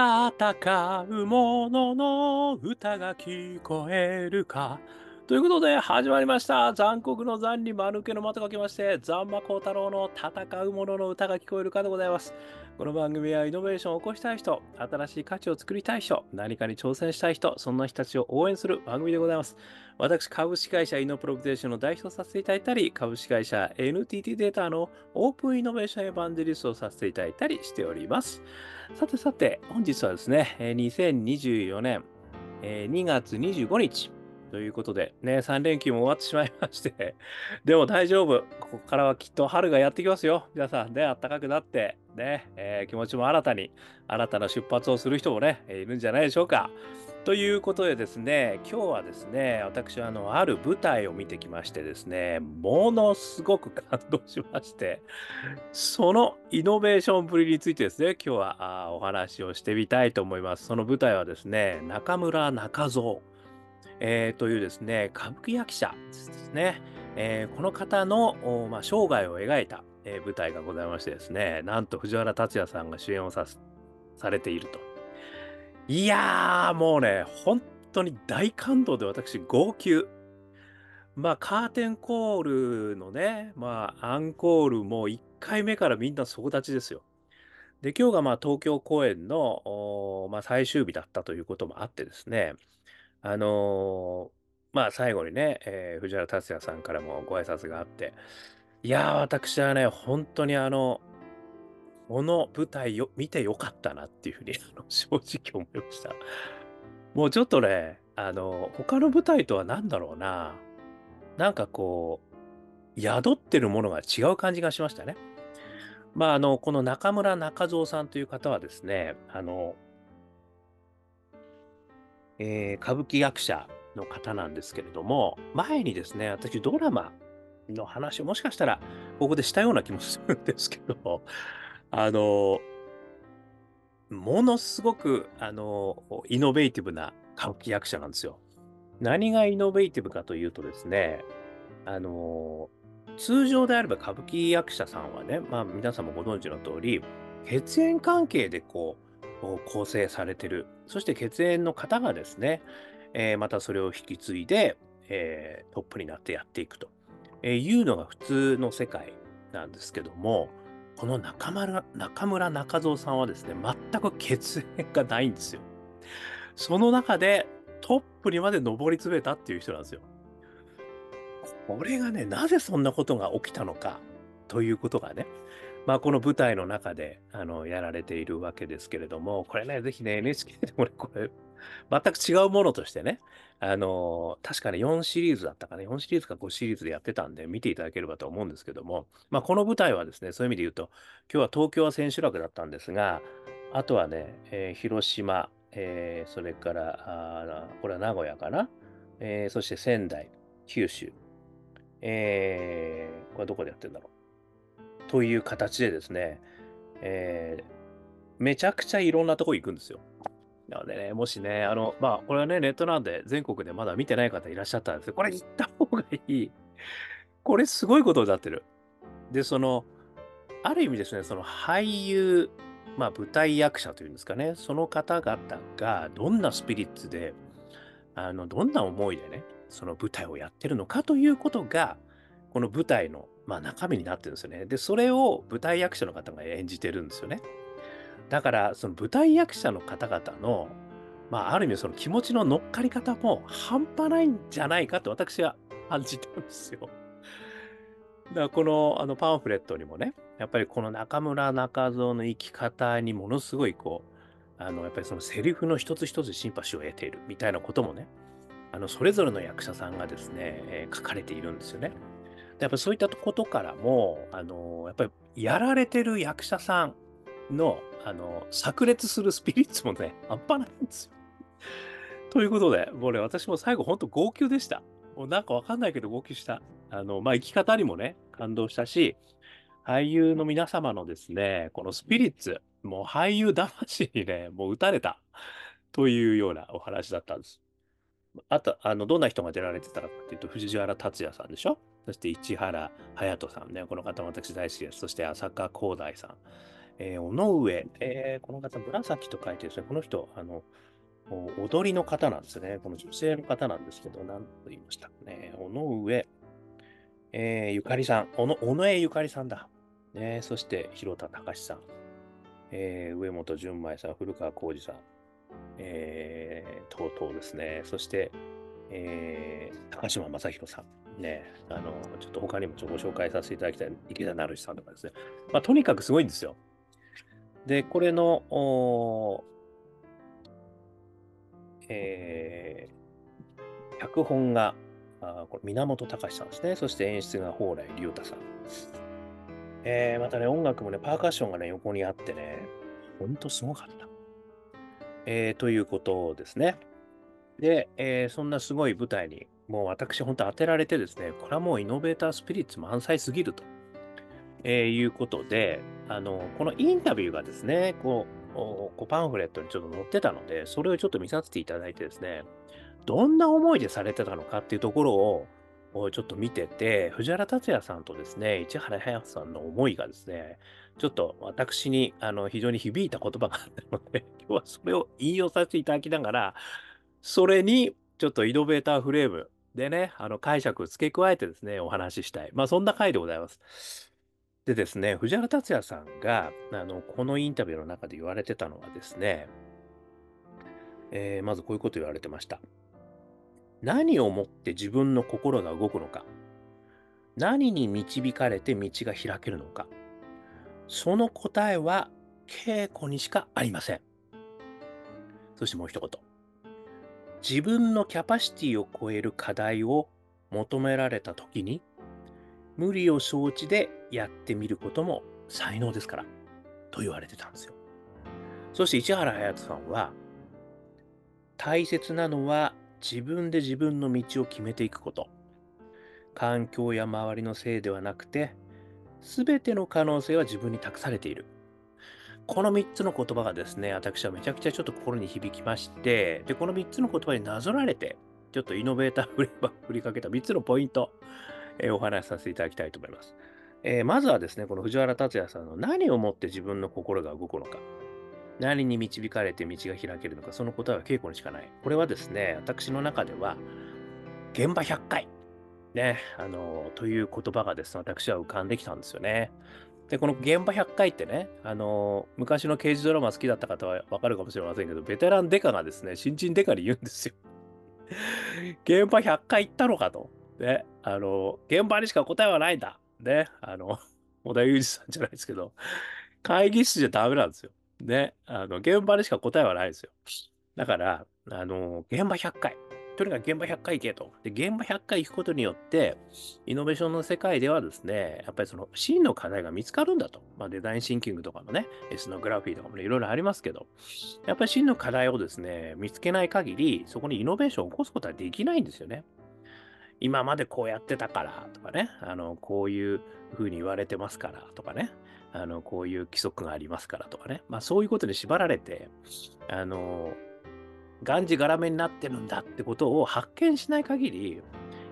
戦う者の歌が聞こえるか？ということで始まりました。残酷の残に間抜けの間と書きまして、ザンマコウタロウの戦う者の歌が聞こえるかでございます。この番組はイノベーションを起こしたい人、新しい価値を作りたい人、何かに挑戦したい人、そんな人たちを応援する番組でございます。私、株式会社イノプロビテーションの代表させていただいたり、株式会社 NTT データのオープンイノベーションエヴァンジェリストをさせていただいたりしております。さてさて、本日はですね、2024年2月25日ということで、ね、3連休も終わってしまいまして、でも大丈夫。ここからはきっと春がやってきますよ。皆さんね、暖かくなって、ね、えー気持ちも新たに、新たな出発をする人もね、いるんじゃないでしょうか。ということでですね、今日はですね、私はあの、ある舞台を見てきましてですね、ものすごく感動しまして、そのイノベーションぶりについてですね、今日はあお話をしてみたいと思います。その舞台はですね、中村中蔵、えーというですね、歌舞伎役者ですね。えーこの方の、まあ、生涯を描いた、えー舞台がございましてですね、なんと藤原竜也さんが主演をさされていると。いやー、もうね、本当に大感動で私、号泣。まあ、カーテンコールのね、まあ、アンコールも1回目からみんな総立ちですよ。で、今日がまあ東京公演の、まあ、最終日だったということもあってですね、あのーまあ最後にね、えー藤原竜也さんからもご挨拶があって、いやー、私はね、本当にあの、この舞台よ見てよかったなっていうふうに あの正直思いました。もうちょっとね、あの、他の舞台とは何だろうな、なんかこう、宿ってるものが違う感じがしましたね。まあ、あの、この中村中蔵さんという方はですね、あの、えー歌舞伎役者の方なんですけれども、前にですね、私ドラマの話をもしかしたらここでしたような気もするんですけど、あの、ものすごく、あの、イノベーティブな歌舞伎役者なんですよ。何がイノベーティブかというとですね、あの、通常であれば歌舞伎役者さんはね、まあ皆さんもご存知の通り、血縁関係でこう、こう構成されてる。そして血縁の方がですね、えーまたそれを引き継いで、えートップになってやっていくと、えーいうのが普通の世界なんですけども、この中村中村中蔵さんはですね、全く血縁がないんですよ。その中でトップにまで上り詰めたっていう人なんですよ。これがね、なぜそんなことが起きたのかということがね、まあ、この舞台の中であのやられているわけですけれども、これね、ぜひね、NHK でもね、これ、全く違うものとしてね、あの確かね、4シリーズだったかね、4シリーズか5シリーズでやってたんで、見ていただければと思うんですけども、まあ、この舞台はですね、そういう意味で言うと、今日は東京は千秋楽だったんですが、あとはね、えー広島、えーそれから、あこれは名古屋かな、えーそして仙台、九州、えーこれはどこでやってるんだろう。という形でですね、えーめちゃくちゃいろんなとこ行くんですよ。なのでね、もしね、あの、まあ、これはね、ネットなんで全国でまだ見てない方いらっしゃったんですけど、これ行った方がいい。これすごいことになってる。で、その、ある意味ですね、その俳優、まあ、舞台役者というんですかね、その方々がどんなスピリッツで、あの、どんな思いでね、その舞台をやってるのかということが、この舞台の、まあ、中身になってるんですよね。で、それを舞台役者の方が演じてるんですよね。だから、その舞台役者の方々の、まあ、ある意味その気持ちの乗っかり方も半端ないんじゃないかと私は感じたんですよ。だからこのあのパンフレットにもね、やっぱりこの中村中蔵の生き方にものすごいこう、あのやっぱりそのセリフの一つ一つシンパシーを得ているみたいなこともね、あのそれぞれの役者さんがですね、えー書かれているんですよね。やっぱそういったことからも、あのやっぱりやられてる役者さんの、あの炸裂するスピリッツもね、半端ないんですよ。ということで、もうね、私も最後、本当号泣でした。もうなんかわかんないけど号泣した。あの、まあ、生き方にもね、感動したし、俳優の皆様のですね、このスピリッツ、もう俳優魂にね、もう打たれたというようなお話だったんです。あと、あの、どんな人が出られてたかっていうと、藤原竜也さんでしょそして市原隼人さんね、この方も私大好きです。そして浅香光大さん。えー、尾上、えー、この方、紫と書いてですね、この人、あの、踊りの方なんですね。この女性の方なんですけど、何と言いましたかね。尾上、えー、ゆかりさん、尾上ゆかりさんだ。ね、そして、広田隆さん、えー、上本純舞さん、古川浩二さん、えー、とうとうですね。そして、えー、高島正宏さん、ね、あの、ちょっと他にもちょっとご紹介させていただきたい、池田成志さんとかですね。まあ、とにかくすごいんですよ。で、これの、おえー、脚本が、あこれ源隆さんですね。そして演出が蓬莱竜太さん。えー、またね、音楽もね、パーカッションがね、横にあってね、ほんとすごかった。えー、ということですね。で、えー、そんなすごい舞台に、もう私、本当当てられてですね、これはもうイノベータースピリッツ満載すぎると、えー、いうことで、あの、このインタビューがですね、こう、こうパンフレットにちょっと載ってたので、それをちょっと見させていただいてですね、どんな思いでされてたのかっていうところをちょっと見てて、藤原竜也さんとですね、市原隼さんの思いがですね、ちょっと私にあの非常に響いた言葉があったので、今日はそれを引用させていただきながら、それにちょっとイノベーターフレームでね、あの解釈付け加えてですね、お話ししたい。まあそんな回でございます。でですね、藤原竜也さんがあのこのインタビューの中で言われてたのはですね、えー、まずこういうこと言われてました。何をもって自分の心が動くのか。何に導かれて道が開けるのか。その答えは稽古にしかありません。そしてもう一言。自分のキャパシティを超える課題を求められた時に無理を承知でやってみることも才能ですから、と言われてたんですよ。そして市原隼人さんは、大切なのは自分で自分の道を決めていくこと。環境や周りのせいではなくて、すべての可能性は自分に託されている。この3つの言葉がですね、私はめちゃくちゃちょっと心に響きまして、で、この3つの言葉になぞられて、ちょっとイノベーターフレーバー 振りかけた3つのポイント、えー、お話しさせていただきたいと思います。えー、まずはですね、この藤原竜也さんの何をもって自分の心が動くのか。何に導かれて道が開けるのか、その答えは稽古にしかない。これはですね、私の中では、現場100回、ね、あの、という言葉がですね、私は浮かんできたんですよね。で、この現場100回ってね、あの、昔の刑事ドラマ好きだった方はわかるかもしれませんけど、ベテランデカがですね、新人デカに言うんですよ。現場100回行ったのかと。ね、あの、現場にしか答えはないんだ。ね、あの、小田裕二さんじゃないですけど、会議室じゃダメなんですよ。ね、あの、現場にしか答えはないんですよ。だから、あの、現場100回。とにかく現場100回行けと。で、現場100回行くことによって、イノベーションの世界ではですね、やっぱりその真の課題が見つかるんだと。まあ、デザインシンキングとかもね、エスノグラフィーとかもね、いろいろありますけど、やっぱり真の課題をですね、見つけない限り、そこにイノベーションを起こすことはできないんですよね。今までこうやってたからとかね、あの、こういうふうに言われてますからとかね、あの、こういう規則がありますからとかね、まあそういうことに縛られて、あの、がんじがらめになってるんだってことを発見しない限り、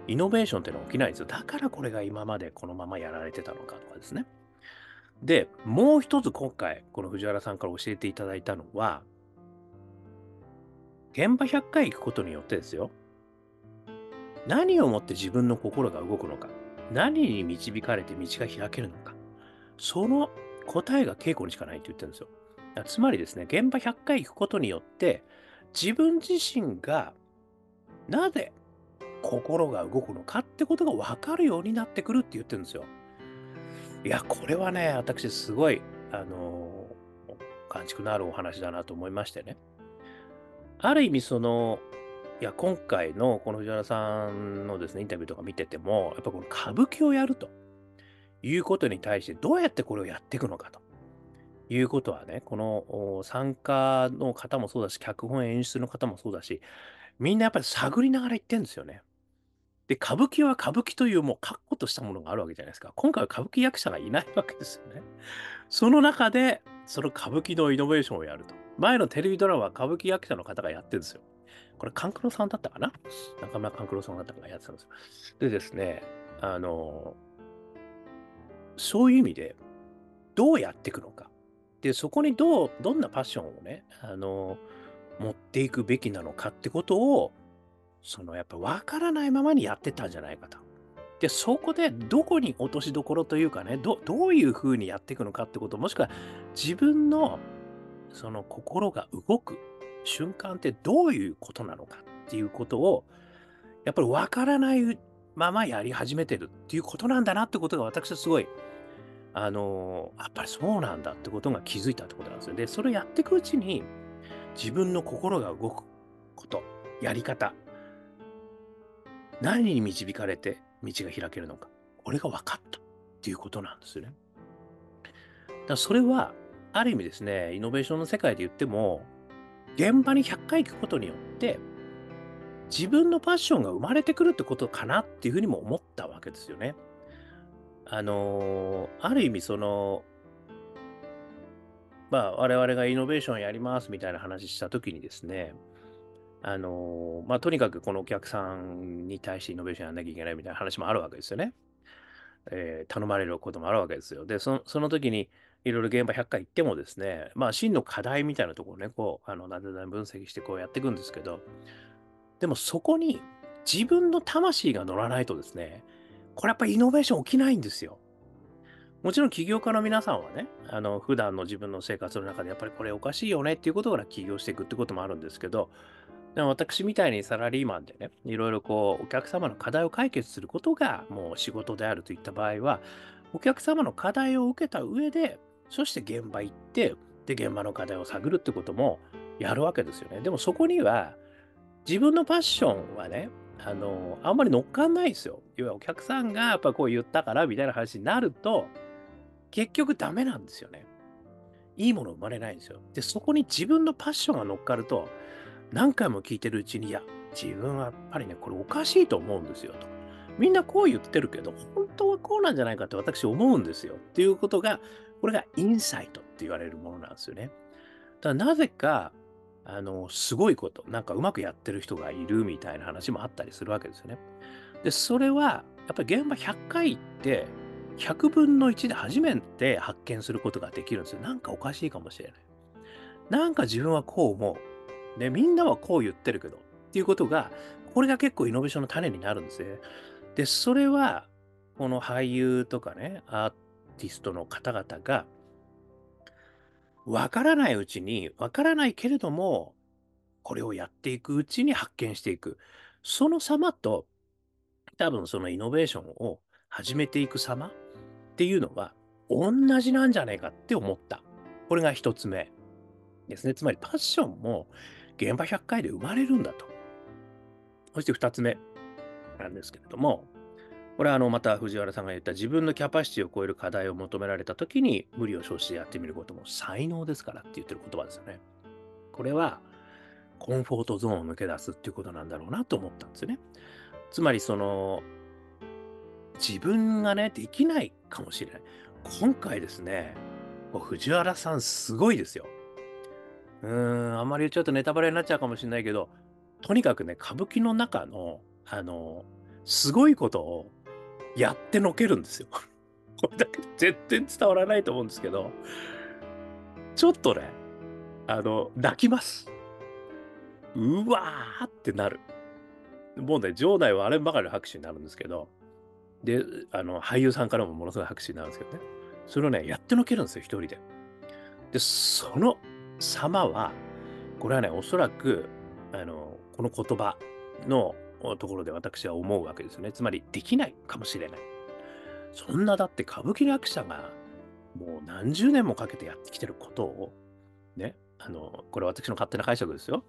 イノベーションっていうのは起きないんですよ。だからこれが今までこのままやられてたのかとかですね。で、もう一つ今回、この藤原さんから教えていただいたのは、現場100回行くことによってですよ、何をもって自分の心が動くのか、何に導かれて道が開けるのか、その答えが稽古にしかないって言ってるんですよ。つまりですね、現場100回行くことによって、自分自身がなぜ心が動くのかってことが分かるようになってくるって言ってるんですよ。いや、これはね、私すごい、あのー、感触のあるお話だなと思いましてね。ある意味その、いや、今回のこの藤原さんのですね、インタビューとか見てても、やっぱこの歌舞伎をやるということに対して、どうやってこれをやっていくのかということはね、この参加の方もそうだし、脚本演出の方もそうだし、みんなやっぱり探りながら言ってるんですよね。で、歌舞伎は歌舞伎というもう確固としたものがあるわけじゃないですか。今回は歌舞伎役者がいないわけですよね。その中で、その歌舞伎のイノベーションをやると。前のテレビドラマは歌舞伎役者の方がやってるんですよ。これ、勘九郎さんだったかな？中村勘九郎さんだったかがやってたんですよ。でですね、あの、そういう意味で、どうやっていくのか。で、そこにどうどんなパッションをね、あの、持っていくべきなのかってことを、そのやっぱ分からないままにやってたんじゃないかと。で、そこでどこに落としどころというかね、どどういうふうにやっていくのかってこと、もしくは自分のその心が動く瞬間ってどういうことなのかっていうことを、やっぱり分からないままやり始めてるっていうことなんだなってことが私はすごい、あのやっぱりそうなんだってことが気づいたってことなんですよ。で、それをやっていくうちに、自分の心が動くこと、やり方、何に導かれて道が開けるのか、これが分かったっていうことなんですよね。だからそれは、ある意味ですね、イノベーションの世界で言っても、現場に100回行くことによって、自分のパッションが生まれてくるってことかなっていうふうにも思ったわけですよね。あのー、ある意味その、まあ、我々がイノベーションやりますみたいな話したときにですね、あのー、まあ、とにかくこのお客さんに対してイノベーションやんなきゃいけないみたいな話もあるわけですよね。えー、頼まれることもあるわけですよ。で、そのその時にいろいろ現場100回行ってもですね、まあ、真の課題みたいなところをね、こう、あの、なでなで分析してこうやっていくんですけど、でもそこに自分の魂が乗らないとですね、これやっぱりイノベーション起きないんですよ。もちろん起業家の皆さんはね、あの普段の自分の生活の中でやっぱりこれおかしいよねっていうことから起業していくってこともあるんですけど、でも私みたいにサラリーマンでね、いろいろこうお客様の課題を解決することがもう仕事であるといった場合は、お客様の課題を受けた上で、そして現場行って、で、現場の課題を探るってこともやるわけですよね。でもそこには、自分のパッションはね、あの、あんまり乗っかんないですよ。要はお客さんがやっぱこう言ったからみたいな話になると、結局ダメなんですよね。いいもの生まれないんですよ。で、そこに自分のパッションが乗っかると、何回も聞いてるうちに、いや、自分はやっぱりね、これおかしいと思うんですよと。みんなこう言ってるけど、本当はこうなんじゃないかって私思うんですよ。っていうことが、これがインサイトって言われるものなんですよね。だなぜか、あの、すごいこと、なんかうまくやってる人がいるみたいな話もあったりするわけですよね。で、それは、やっぱり現場100回行って、100分の1で初めて発見することができるんですよ。なんかおかしいかもしれない。なんか自分はこう思う。ね、みんなはこう言ってるけど。っていうことが、これが結構イノベーションの種になるんですね。で、それは、この俳優とかね、アーティストの方々が、わからないうちに、わからないけれども、これをやっていくうちに発見していく。その様と、多分そのイノベーションを始めていく様っていうのは、同じなんじゃないかって思った。これが一つ目ですね。つまりパッションも現場100回で生まれるんだと。そして2つ目なんですけれども、これはあのまた藤原さんが言った自分のキャパシティを超える課題を求められた時に無理を承知でやってみることも才能ですからって言ってる言葉ですよね。これはコンフォートゾーンを抜け出すっていうことなんだろうなと思ったんですよね。つまりその自分がねできないかもしれない。今回ですね、藤原さんすごいですよ。うーん、あんまりちゃうとネタバレになっちゃうかもしれないけど、とにかくね、歌舞伎の中の、あの、すごいことをやってのけるんですよ。これだけ絶対伝わらないと思うんですけど、ちょっとね、あの、泣きます。うわーってなる。もうね、場内はあればかりの拍手になるんですけど、で、あの、俳優さんからもものすごい拍手になるんですけどね。それをね、やってのけるんですよ、一人で。で、その様は、これはね、おそらく、あの、この言葉のところで私は思うわけですね。つまり、できないかもしれない。そんなだって歌舞伎の役者がもう何十年もかけてやってきてることを、ね、あの、これ私の勝手な解釈ですよ。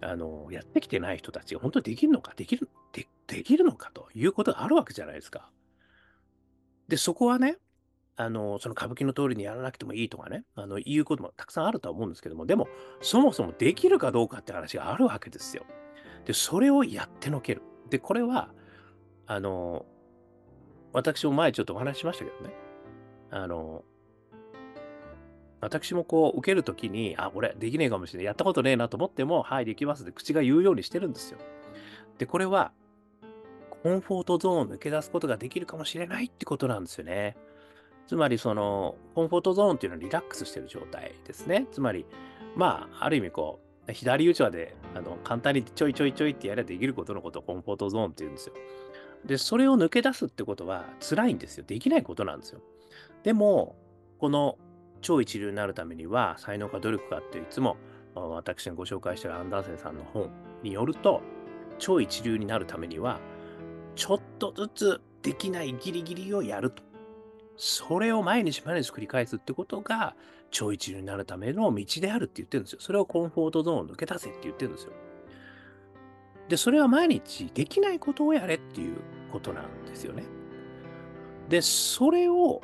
あの、やってきてない人たちが本当にできるのか、できる、でできるのかということがあるわけじゃないですか。で、そこはね、あの、その歌舞伎の通りにやらなくてもいいとかね、あの、いうこともたくさんあるとは思うんですけども、でも、そもそもできるかどうかって話があるわけですよ。で、それをやってのける。で、これは、あの、私も前ちょっとお話しましたけどね、あの、私もこう受けるときに、あ、俺できねえかもしれない。やったことねえなと思っても、はい、できますって口が言うようにしてるんですよ。で、これは、コンフォートゾーンを抜け出すことができるかもしれないってことなんですよね。つまりそのコンフォートゾーンっていうのはリラックスしてる状態ですね。つまり、まあ、ある意味こう、左打ちはであの簡単にちょいちょいちょいってやればできることのことをコンフォートゾーンって言うんですよ。で、それを抜け出すってことは辛いんですよ。できないことなんですよ。でも、この超一流になるためには才能か努力かっていつも私がご紹介しているアンダーセンさんの本によると超一流になるためにはちょっとずつできないギリギリをやると。それを毎日毎日繰り返すってことが超一流になるための道であるって言ってるんですよ。それをコンフォートゾーンを抜け出せって言ってるんですよ。で、それは毎日できないことをやれっていうことなんですよね。で、それを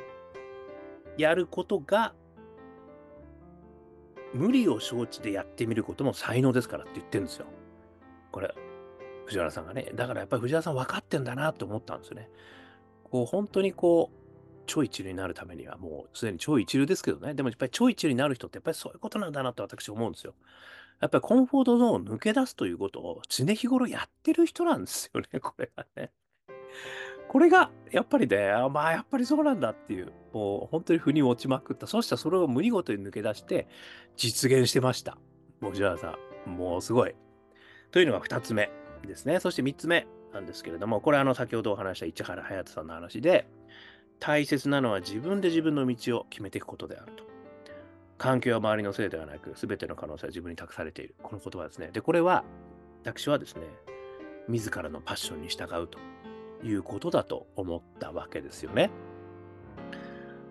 やることが無理を承知でやってみることも才能ですからって言ってるんですよ。これ、藤原さんがね。だからやっぱり藤原さん分かってんだなって思ったんですよね。こう、本当にこう、超一流になるためにはもうすでに超一流ですけどね。でもやっぱり超一流になる人ってやっぱりそういうことなんだなって私思うんですよ。やっぱりコンフォートゾーンを抜け出すということを常日頃やってる人なんですよね、これはね。これが、やっぱりね、まあ、やっぱりそうなんだっていう、もう本当に腑に落ちまくった。そしたらそれを無理ごとに抜け出して、実現してました。もう、じゃあさ、もうすごい。というのが2つ目ですね。そして3つ目なんですけれども、これあの、先ほどお話した市原隼人さんの話で、大切なのは自分で自分の道を決めていくことであると。環境は周りのせいではなく、すべての可能性は自分に託されている。この言葉ですね。で、これは、私はですね、自らのパッションに従うということだと思ったわけですよね。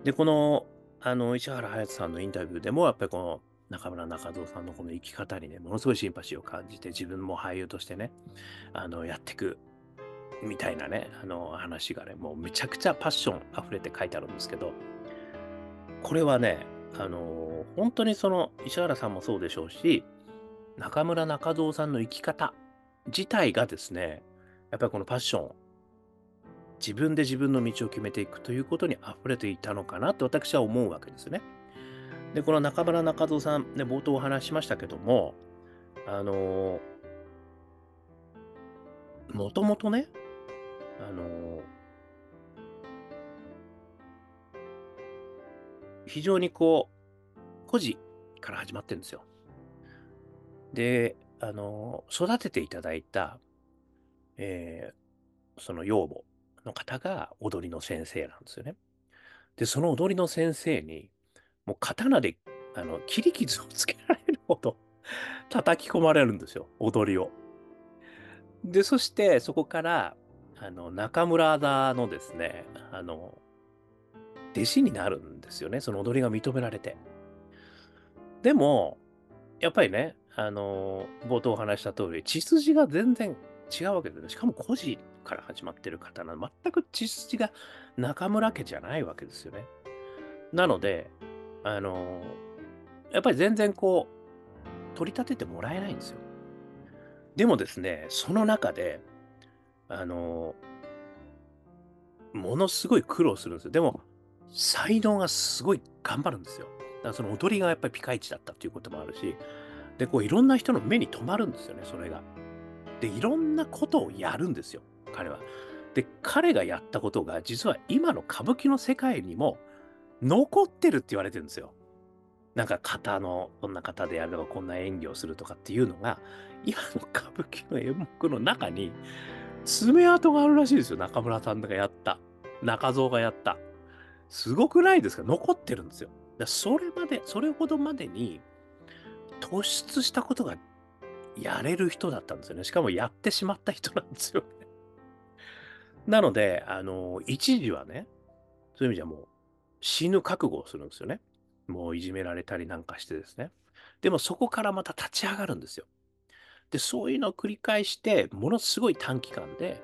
で、この、あの、石原隼人さんのインタビューでも、やっぱりこの中村中蔵さんのこの生き方にね、ものすごいシンパシーを感じて、自分も俳優としてね、あの、やっていくみたいなね、あの、話がね、もうめちゃくちゃパッション溢れて書いてあるんですけど、これはね、あの、本当にその石原さんもそうでしょうし、中村中蔵さんの生き方自体がですね、やっぱりこのパッション、自分で自分の道を決めていくということに溢れていたのかなと私は思うわけですね。で、この中村中蔵さん、ね、冒頭お話ししましたけども、あのもともとね、あの非常にこう、孤児から始まってるんですよ。で、あの育てていただいた、えー、その養母の方が踊りの先生なんですよね。で、その踊りの先生に、もう刀であの切り傷をつけられるほど 叩き込まれるんですよ、踊りを。で、そしてそこから、あの中村座のですね、あの、弟子になるんですよね、その踊りが認められて。でも、やっぱりね、あの、冒頭お話した通り、血筋が全然違うわけですね。しかも孤児から始まってる方なの全く血筋が中村家じゃないわけですよね。なので、あのやっぱり全然こう、取り立ててもらえないんですよ。でもですね、その中で、あのものすごい苦労するんですよ。でも、才能がすごい頑張るんですよ。だからその踊りがやっぱりピカイチだったっていうこともあるし、で、こういろんな人の目に留まるんですよね、それが。で、いろんなことをやるんですよ、彼は。で、彼がやったことが、実は今の歌舞伎の世界にも残ってるって言われてるんですよ。なんか型の、こんな型でやればこんな演技をするとかっていうのが、今の歌舞伎の演目の中に爪痕があるらしいですよ。中村さんがやった。中蔵がやった。すごくないですか？残ってるんですよ。それまで、それほどまでに突出したことがやれる人だったんですよね。しかもやってしまった人なんですよね。なので、あの、一時はね、そういう意味じゃもう死ぬ覚悟をするんですよね。もういじめられたりなんかしてですね。でもそこからまた立ち上がるんですよ。で、そういうのを繰り返して、ものすごい短期間で、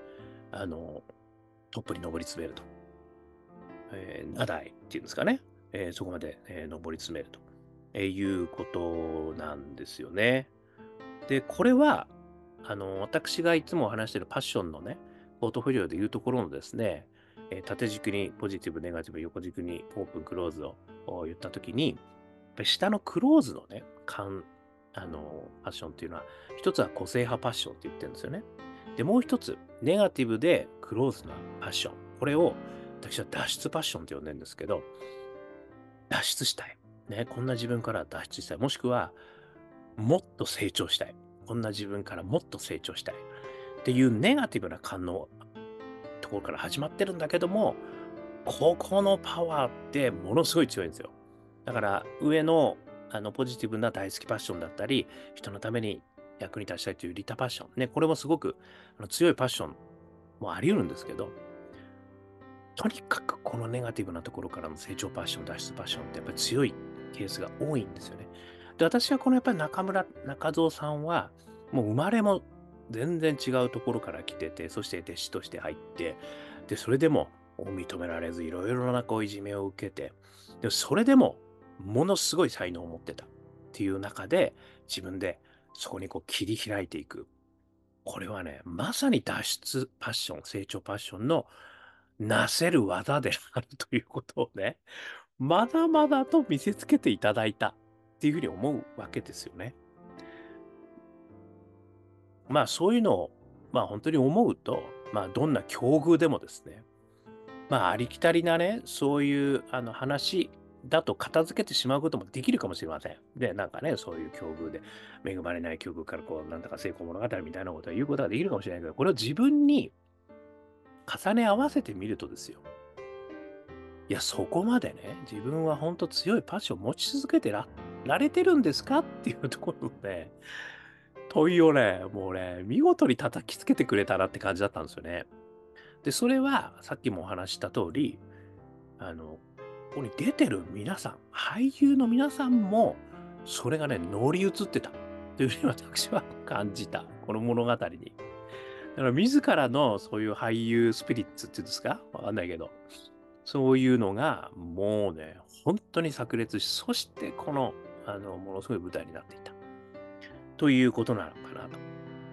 あの、トップに上り詰めると。えー、名代っていうんですかね。えー、そこまで、えー、上り詰めると、えー、いうことなんですよね。で、これは、あの、私がいつも話してるパッションのね、ポートフォリオでいうところのですね、え縦軸にポジティブ、ネガティブ、横軸にオープン、クローズを言ったときに、やっぱり下のクローズのね、感、あの、パッションっていうのは、一つは個性派パッションって言ってるんですよね。で、もう一つ、ネガティブでクローズなパッション。これを私は脱出パッションって呼んでるんですけど、脱出したい。ね、こんな自分から脱出したい。もしくは、もっと成長したい。こんな自分からもっと成長したい。っていうネガティブな感のところから始まってるんだけども、ここのパワーってものすごい強いんですよ。だから上のあのポジティブな大好きパッションだったり、人のために役に立ちたいというリタパッション。ね、これもすごくあの強いパッションもあり得るんですけど、とにかくこのネガティブなところからの成長パッション、脱出パッションってやっぱり強いケースが多いんですよね。で、私はこのやっぱり中村中蔵さんは、もう生まれも全然違うところから来てて、そして弟子として入って、で、それでも認められず、いろいろなこういじめを受けて、でそれでもものすごい才能を持ってたっていう中で、自分でそこにこう切り開いていく。これはね、まさに脱出パッション、成長パッションのなせる技であるということをね、まだまだと見せつけていただいたっていうふうに思うわけですよね。まあそういうのを、まあ本当に思うと、まあどんな境遇でもですね、まあありきたりなね、そういうあの話だと片付けてしまうこともできるかもしれません。で、なんかね、そういう境遇で、恵まれない境遇からこう、なんだか成功物語みたいなことは言うことができるかもしれないけど、これを自分に重ね合わせてみるとですよ。いや、そこまでね、自分は本当強いパッションを持ち続けてらられてるんですかっていうところで、問いをね、もうね、見事に叩きつけてくれたなって感じだったんですよね。で、それは、さっきもお話した通り、あの、ここに出てる皆さん、俳優の皆さんも、それがね、乗り移ってた。というふうに私は感じた。この物語に。だから自らのそういう俳優スピリッツっていうんですか？わかんないけど、そういうのがもうね、本当に炸裂し、そしてこの、あの、ものすごい舞台になっていた。ということなのかなと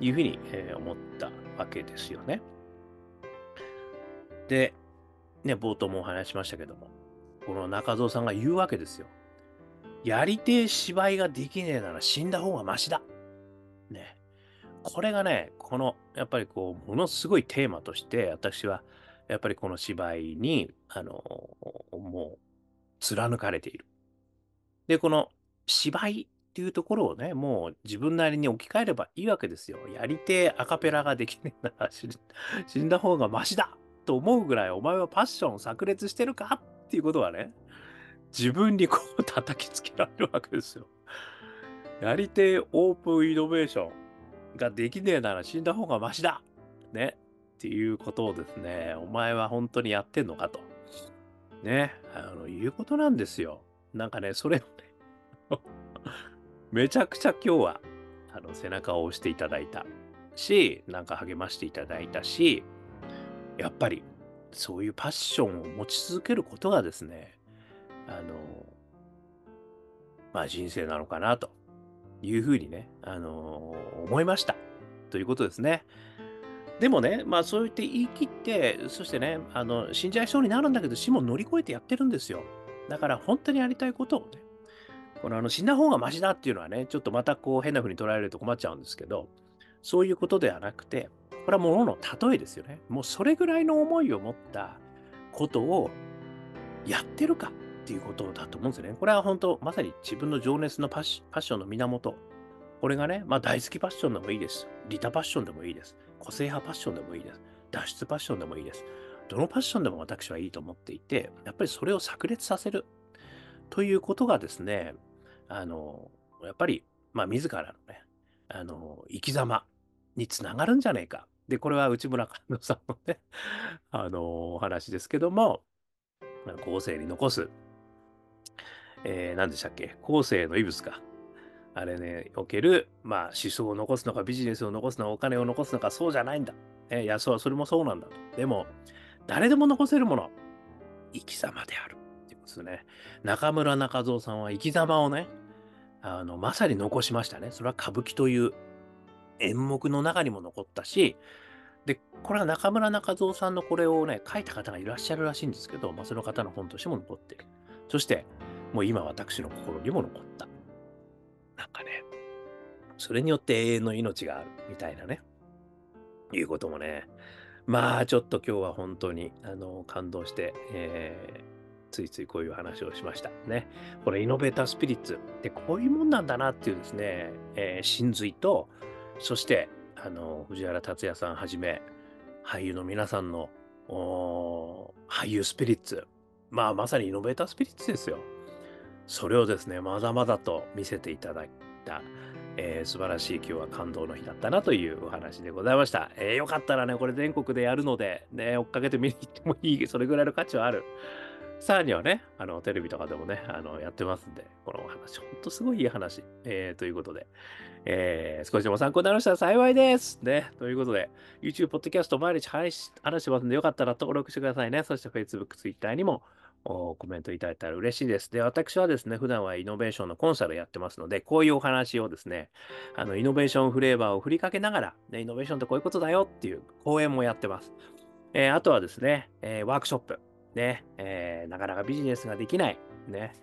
いうふうに、えー思ったわけですよね。で、ね、冒頭もお話ししましたけども、この中蔵さんが言うわけですよ。やりてえ芝居ができねえなら死んだ方がマシだ。ね。これがね、この、やっぱりこう、ものすごいテーマとして、私は、やっぱりこの芝居に、あの、もう、貫かれている。で、この芝居っていうところをね、もう自分なりに置き換えればいいわけですよ。やりてえアカペラができねえなら死ん だ方がマシだと思うぐらい、お前はパッション炸裂してるかっていうことはね、自分にこう叩きつけられるわけですよ。やりてえオープンイノベーションができねえなら死んだ方がマシだね。っていうことをですね、お前は本当にやってんのかと。ね、あの、いうことなんですよ。なんかね、それをね、めちゃくちゃ今日は、あの、背中を押していただいたし、なんか励ましていただいたし、やっぱり、そういうパッションを持ち続けることがですね、あの、まあ人生なのかなというふうにね、あの、思いました。ということですね。でもね、まあそう言って言い切って、そしてね、あの、死んじゃいそうになるんだけど、死も乗り越えてやってるんですよ。だから本当にやりたいことをね、このあの死んだ方がマシだっていうのはね、ちょっとまたこう変な風に捉えると困っちゃうんですけど、そういうことではなくて、これはものの例えですよね。もうそれぐらいの思いを持ったことをやってるかっていうことだと思うんですよね。これは本当、まさに自分の情熱のパッションの源。これがね、まあ大好きパッションでもいいです。リタパッションでもいいです。個性派パッションでもいいです。脱出パッションでもいいです。どのパッションでも私はいいと思っていて、やっぱりそれを炸裂させるということがですね、あの、やっぱり、まあ自らのね、あの、生き様につながるんじゃねえか。で、これは内村監督さんのね、あの、お話ですけども、後世に残す、えー、何でしたっけ後世の遺物か。あれね、おける、まあ、思想を残すのか、ビジネスを残すのか、お金を残すのか、そうじゃないんだ。えーいや、そう、それもそうなんだと。でも、誰でも残せるもの、生き様である。ってことですね。中村中蔵さんは生き様をね、あの、まさに残しましたね。それは歌舞伎という演目の中にも残ったし、で、これは中村中蔵さんのこれをね、書いた方がいらっしゃるらしいんですけど、まあ、その方の本としても残っている。そして、もう今私の心にも残った。なんかね、それによって永遠の命があるみたいなね、いうこともね、まあ、ちょっと今日は本当に、あの、感動して、えー、ついついこういう話をしました。ね。これ、イノベータースピリッツってこういうもんなんだなっていうですね、えー、真髄と、そして、あの、藤原竜也さんはじめ、俳優の皆さんの、俳優スピリッツ。まあ、まさにイノベータースピリッツですよ。それをですね、まざまざと見せていただいた、えー、素晴らしい今日は感動の日だったなというお話でございました。えー、よかったらね、これ全国でやるので、ね、追っかけて見に行ってもいい、それぐらいの価値はある。さらにはね、あの、テレビとかでもね、あの、やってますんで、このお話、ほんとすごいいい話。えー、ということで、えー、少しでも参考になりましたら幸いです。ね。ということで、YouTube、Podcast 毎日話してますんで、よかったら登録してくださいね。そして Facebook、Twitter にもコメントいただいたら嬉しいです。で、私はですね、普段はイノベーションのコンサルやってますので、こういうお話をですね、あの、イノベーションフレーバーを振りかけながら、ね、イノベーションってこういうことだよっていう講演もやってます。えー、あとはですね、えー、ワークショップ、ね、えー、なかなかビジネスができない、ね、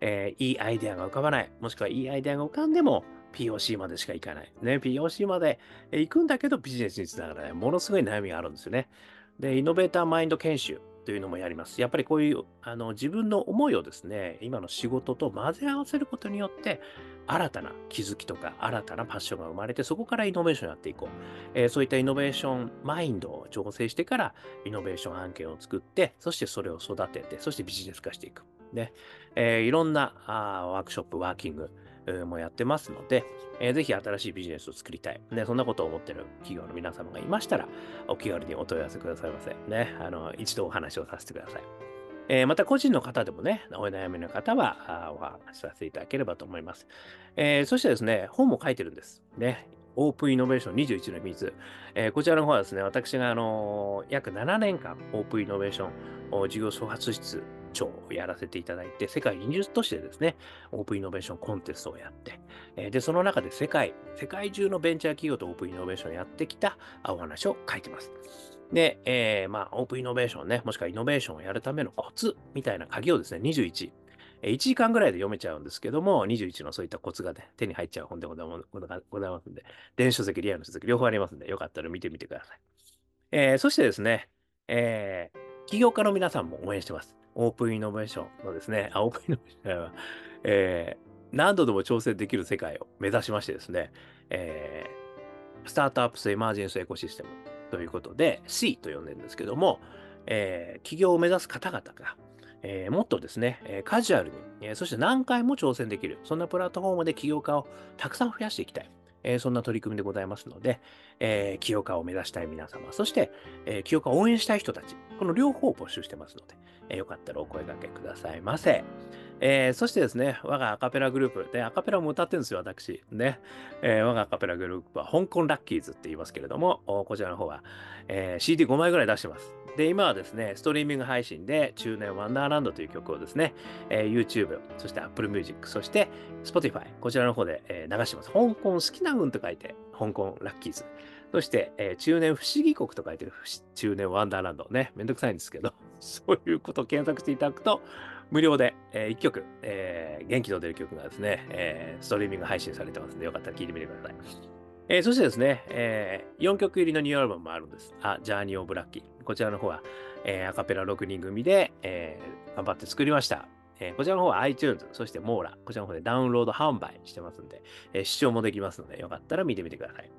えいいアイデアが浮かばない、もしくはいいアイデアが浮かんでも、POC までしか行かない。ね、POC まで行くんだけどビジネスにつながらない。ものすごい悩みがあるんですよね。で、イノベーターマインド研修。というのもやります。やっぱりこういうあの自分の思いをですね、今の仕事と混ぜ合わせることによって、新たな気づきとか新たなパッションが生まれて、そこからイノベーションやっていこう。えー、そういったイノベーションマインドを調整してから、イノベーション案件を作って、そしてそれを育てて、そしてビジネス化していく。ね。えー、いろんなあワークショップ、ワーキング、もやってますので、えー、ぜひ新しいビジネスを作りたい。ね、そんなことを思っている企業の皆様がいましたら、お気軽にお問い合わせくださいませ。ね、あの、一度お話をさせてください。えー、また個人の方でもね、お悩みの方はお話しさせていただければと思います。えー、そしてですね、本も書いてるんです。ね、オープンイノベーション21の秘密。えー、こちらの方はですね、私が、あのー、約7年間、オープンイノベーション事業創発室長をやらせていただいて、世界20都市でですね、オープンイノベーションコンテストをやって、えー、で、その中で世界、世界中のベンチャー企業とオープンイノベーションをやってきたお話を書いてます。で、えー、まあ、オープンイノベーションね、もしくはイノベーションをやるためのコツみたいな鍵をですね、21、1時間ぐらいで読めちゃうんですけども、21のそういったコツがね、手に入っちゃう本でございますんで、電子書籍、リアルの書籍、両方ありますんで、よかったら見てみてください。えー、そしてですね、えー、起業家の皆さんも応援してます。オープンイノベーションのですね、あ、オープンイノベーションは、えー、何度でも挑戦できる世界を目指しましてですね、えー、スタートアップスエマージェンスエコシステムということで、C と呼んでるんですけども、えー、起業を目指す方々が、えー、もっとですね、えー、カジュアルに、えー、そして何回も挑戦できる、そんなプラットフォームで起業家をたくさん増やしていきたい。えー、そんな取り組みでございますので、えー、起業家を目指したい皆様、そして、えー、起業家を応援したい人たち、この両方を募集してますので、えー、よかったらお声掛けくださいませ。えー、そしてですね、我がアカペラグループ、で、アカペラも歌ってるんですよ、私。ね。えー、我がアカペラグループは、香港ラッキーズって言いますけれども、こちらの方は、えー、CD5 枚ぐらい出してます。で、今はですね、ストリーミング配信で、中年ワンダーランドという曲をですね、えー、YouTube、そして Apple Music、そして Spotify、こちらの方で、えー、流してます。香港好きな運と書いて、香港ラッキーズ。そして、えー、中年不思議国と書いてる中年ワンダーランドね、めんどくさいんですけど、そういうことを検索していただくと、無料で、えー、1曲、えー、元気の出る曲がですね、えー、ストリーミング配信されてますので、よかったら聴いてみてください。えー、そしてですね、えー、4曲入りのニューアルバムもあるんです。あ、ジャーニー・オブ・ラッキー。こちらの方は、えー、アカペラ6人組で、えー、頑張って作りました。え、こちらの方は iTunes、そしてモーラ、こちらの方でダウンロード販売してますんで、え、視聴もできますので、よかったら見てみてください。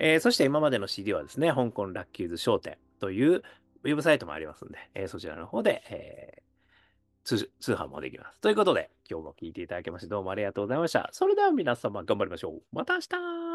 え、そして今までの CD はですね、香港ラッキーズ商店というウェブサイトもありますんで、え、そちらの方で、え、通販もできます。ということで、今日も聞いていただきましてどうもありがとうございました。それでは皆様頑張りましょう。また明日